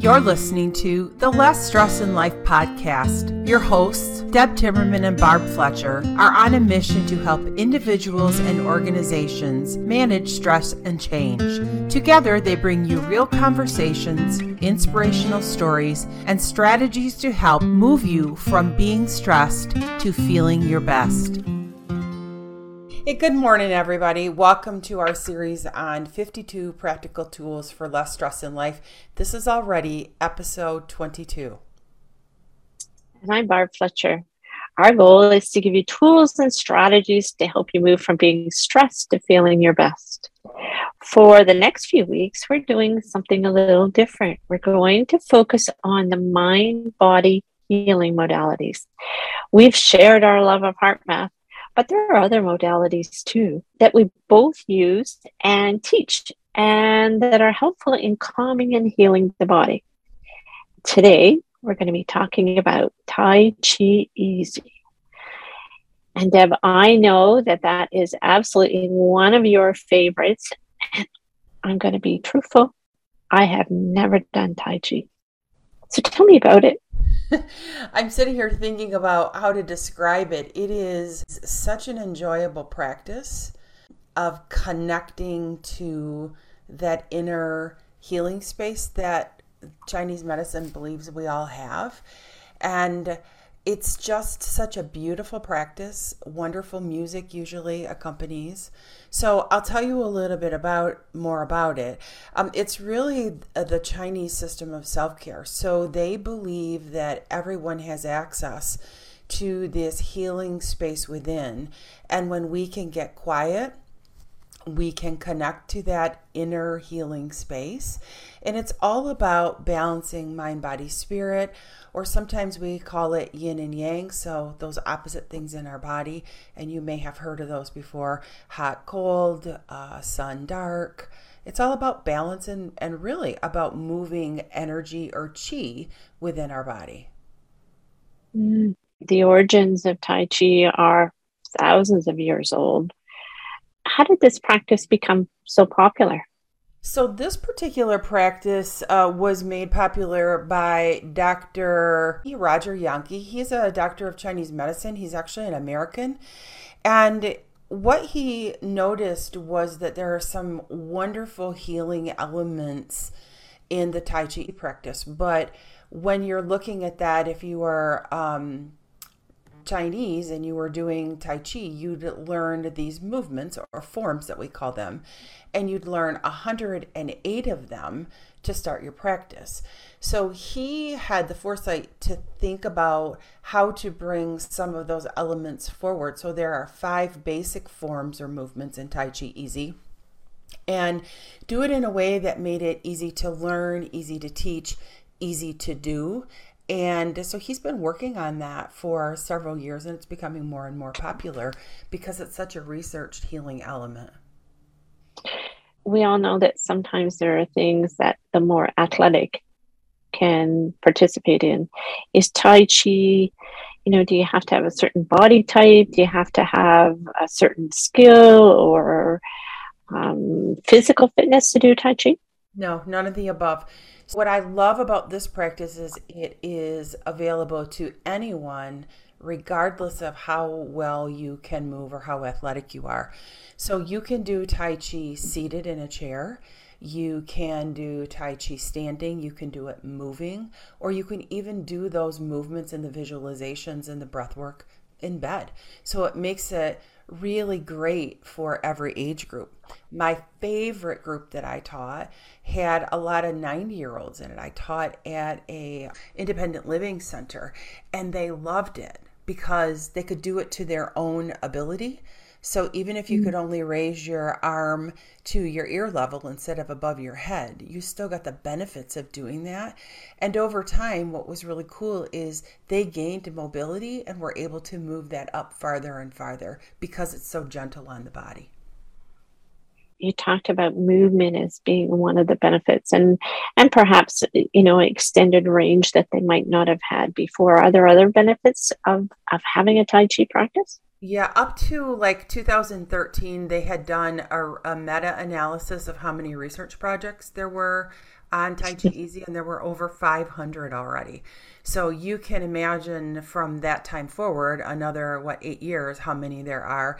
You're listening to the Less Stress in Life podcast. Your hosts, Deb Timmerman and Barb Fletcher, are on a mission to help individuals and organizations manage stress and change. Together, they bring you real conversations, inspirational stories, and strategies to help move you from being stressed to feeling your best. Hey, good morning, everybody. Welcome to our series on 52 practical tools for less stress in life. This is already episode 22. And I'm Barb Fletcher. Our goal is to give you tools and strategies to help you move from being stressed to feeling your best. For the next few weeks, we're doing something a little different. We're going to focus on the mind body healing modalities. We've shared our love of HeartMath but there are other modalities too that we both use and teach and that are helpful in calming and healing the body. Today, we're going to be talking about Tai Chi Easy. And Deb, I know that that is absolutely one of your favorites. And I'm going to be truthful. I have never done Tai Chi. So tell me about it. I'm sitting here thinking about how to describe it. It is such an enjoyable practice of connecting to that inner healing space that Chinese medicine believes we all have. And it's just such a beautiful practice. Wonderful music usually accompanies. So I'll tell you a little bit about more about it. Um, it's really the Chinese system of self care. So they believe that everyone has access to this healing space within, and when we can get quiet we can connect to that inner healing space. And it's all about balancing mind, body, spirit, or sometimes we call it yin and yang. So, those opposite things in our body. And you may have heard of those before hot, cold, uh, sun, dark. It's all about balance and, and really about moving energy or chi within our body. Mm. The origins of Tai Chi are thousands of years old how did this practice become so popular? So, this particular practice uh, was made popular by Dr. Roger Jahnke. He's a doctor of Chinese medicine. He's actually an American. And what he noticed was that there are some wonderful healing elements in the Tai Chi practice. But when you're looking at that, if you are um, Chinese and you were doing Tai Chi, you'd learn these movements or forms that we call them, and you'd learn 108 of them to start your practice. So he had the foresight to think about how to bring some of those elements forward. So there are five basic forms or movements in Tai Chi Easy. And do it in a way that made it easy to learn, easy to teach, easy to do and so he's been working on that for several years, and it's becoming more and more popular because it's such a researched healing element. We all know that sometimes there are things that the more athletic can participate in. Is Tai Chi, you know, do you have to have a certain body type? Do you have to have a certain skill or um, physical fitness to do Tai Chi? No, none of the above. What I love about this practice is it is available to anyone regardless of how well you can move or how athletic you are. So you can do Tai Chi seated in a chair. You can do Tai Chi standing, you can do it moving, or you can even do those movements and the visualizations and the breath work in bed. So it makes it really great for every age group. My favorite group that I taught had a lot of 90 year olds in it. I taught at a independent living center and they loved it because they could do it to their own ability. So even if you could mm. only raise your arm to your ear level instead of above your head, you still got the benefits of doing that. And over time, what was really cool is they gained mobility and were able to move that up farther and farther because it's so gentle on the body you talked about movement as being one of the benefits and and perhaps you know extended range that they might not have had before are there other benefits of of having a tai chi practice yeah up to like 2013 they had done a, a meta-analysis of how many research projects there were on Tai Chi Easy, and there were over 500 already. So you can imagine from that time forward, another, what, eight years, how many there are.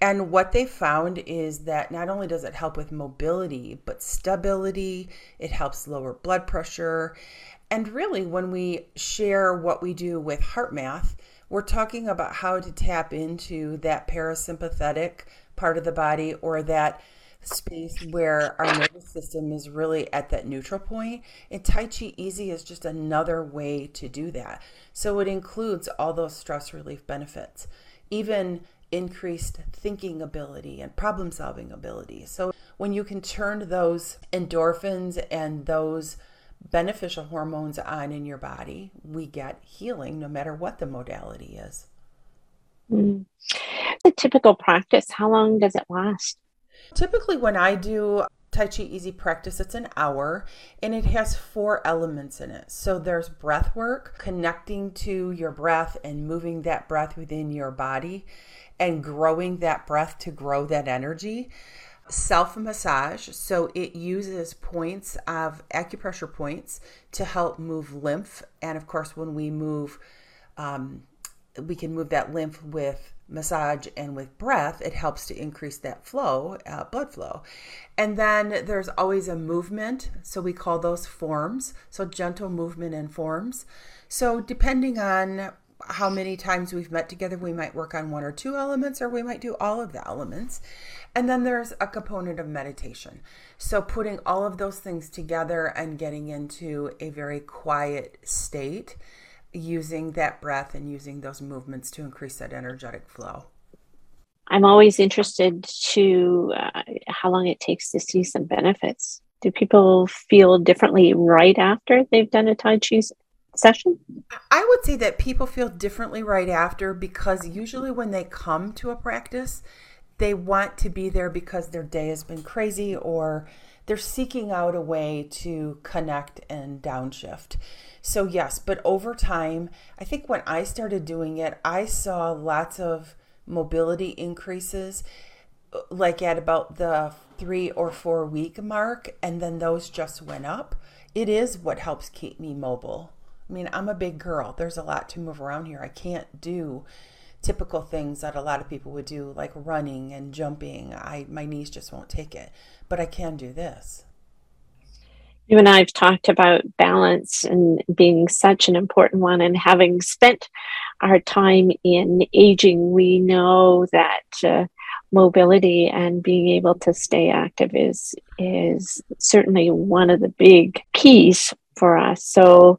And what they found is that not only does it help with mobility, but stability, it helps lower blood pressure. And really, when we share what we do with HeartMath, we're talking about how to tap into that parasympathetic part of the body or that space where our nervous system is really at that neutral point. And Tai Chi Easy is just another way to do that. So it includes all those stress relief benefits, even increased thinking ability and problem solving ability. So when you can turn those endorphins and those beneficial hormones on in your body, we get healing no matter what the modality is. Mm. A typical practice, how long does it last? Typically, when I do Tai Chi Easy practice, it's an hour and it has four elements in it. So there's breath work, connecting to your breath and moving that breath within your body and growing that breath to grow that energy. Self massage, so it uses points of acupressure points to help move lymph. And of course, when we move, um, we can move that lymph with massage and with breath, it helps to increase that flow, uh, blood flow. And then there's always a movement. So we call those forms. So gentle movement and forms. So depending on how many times we've met together, we might work on one or two elements, or we might do all of the elements. And then there's a component of meditation. So putting all of those things together and getting into a very quiet state using that breath and using those movements to increase that energetic flow. I'm always interested to uh, how long it takes to see some benefits. Do people feel differently right after they've done a Tai Chi session? I would say that people feel differently right after because usually when they come to a practice, they want to be there because their day has been crazy or they're seeking out a way to connect and downshift. So, yes, but over time, I think when I started doing it, I saw lots of mobility increases, uh, like at about the three or four week mark, and then those just went up. It is what helps keep me mobile. I mean, I'm a big girl. There's a lot to move around here. I can't do typical things that a lot of people would do, like running and jumping. I my knees just won't take it, but I can do this you and I have talked about balance and being such an important one. And having spent our time in aging, we know that uh, mobility and being able to stay active is is certainly one of the big keys for us. So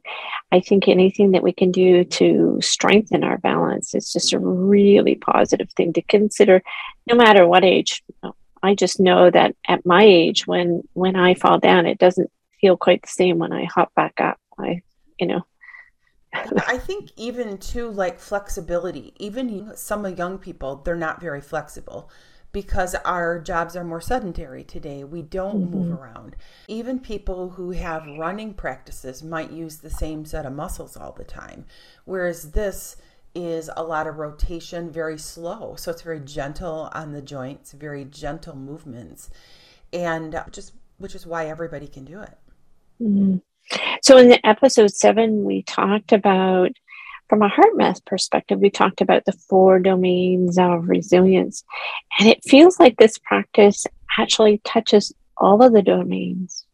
I think anything that we can do to strengthen our balance is just a really positive thing to consider no matter what age. I just know that at my age when when I fall down it doesn't feel quite the same when I hop back up. I, you know. I think even too like flexibility. Even some young people, they're not very flexible because our jobs are more sedentary today. We don't mm-hmm. move around. Even people who have running practices might use the same set of muscles all the time. Whereas this is a lot of rotation, very slow. So it's very gentle on the joints, very gentle movements. And just which is why everybody can do it. Mm-hmm. So, in the episode seven, we talked about, from a HeartMath perspective, we talked about the four domains of resilience. And it feels like this practice actually touches all of the domains.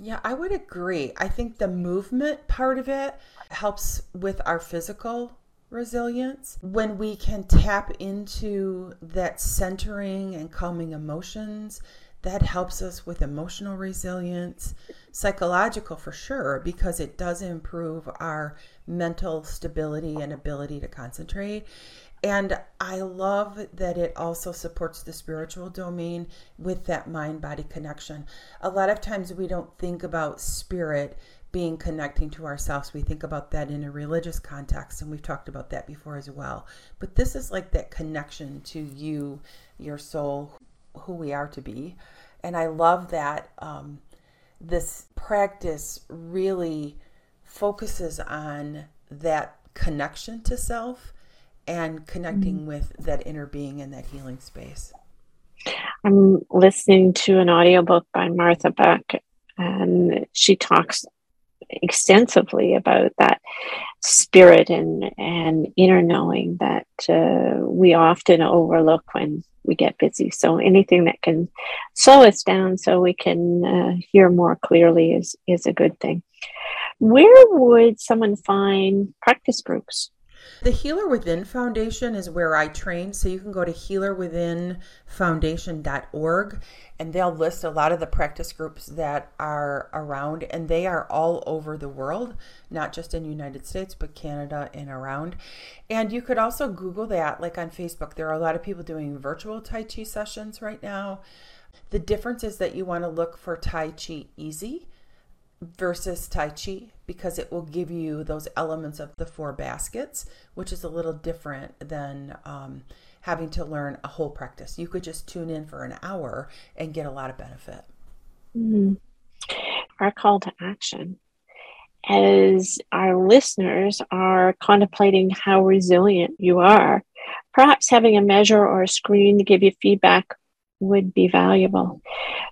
Yeah, I would agree. I think the movement part of it helps with our physical resilience. When we can tap into that centering and calming emotions, that helps us with emotional resilience, psychological for sure, because it does improve our mental stability and ability to concentrate. And I love that it also supports the spiritual domain with that mind body connection. A lot of times we don't think about spirit being connecting to ourselves. We think about that in a religious context, and we've talked about that before as well. But this is like that connection to you, your soul, who we are to be. And I love that um, this practice really focuses on that connection to self and connecting mm-hmm. with that inner being in that healing space. I'm listening to an audiobook by Martha Beck And she talks extensively about that spirit and, and inner knowing that uh, we often overlook when we get busy. So anything that can slow us down so we can uh, hear more clearly is, is a good thing. Where would someone find practice groups? The Healer Within Foundation is where I train. So you can go to healerwithinfoundation.org and they'll list a lot of the practice groups that are around and they are all over the world, not just in United States, but Canada and around. And you could also Google that, like on Facebook. There are a lot of people doing virtual Tai Chi sessions right now. The difference is that you want to look for Tai Chi Easy versus Tai Chi because it will give you those elements of the four baskets, which is a little different than um, having to learn a whole practice. You could just tune in for an hour and get a lot of benefit. Mm-hmm. Our call to action as our listeners are contemplating how resilient you are, perhaps having a measure or a screen to give you feedback would be valuable.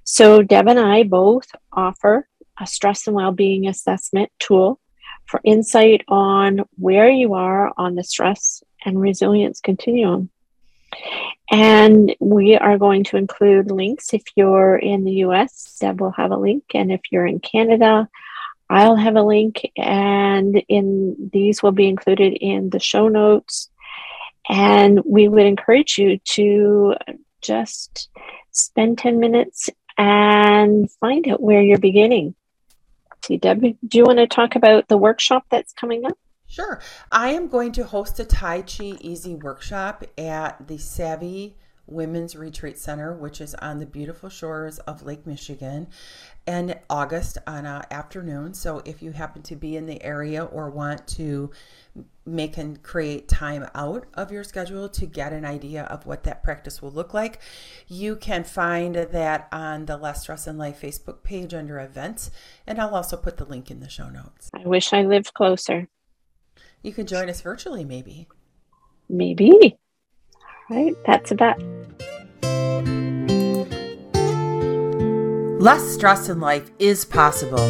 So, Deb and I both offer a stress and well-being assessment tool for insight on where you are on the stress and resilience continuum. And we are going to include links. If you're in the US, Deb will have a link. And if you're in Canada, I'll have a link. And in these will be included in the show notes. And we would encourage you to just spend 10 minutes and find out where you're beginning. Debbie, do you want to talk about the workshop that's coming up? Sure. I am going to host a Tai Chi Easy workshop at the Savvy Women's Retreat Center, which is on the beautiful shores of Lake Michigan, in August on an afternoon. So if you happen to be in the area or want to make and create time out of your schedule to get an idea of what that practice will look like. You can find that on the Less Stress in Life Facebook page under events, and I'll also put the link in the show notes. I wish I lived closer. You can join us virtually, maybe. Maybe. Right, that's about. Less stress in life is possible.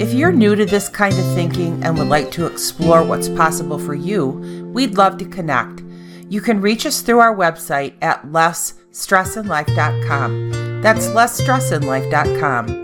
If you're new to this kind of thinking and would like to explore what's possible for you, we'd love to connect. You can reach us through our website at lessstressinlife.com. That's lessstressinlife.com.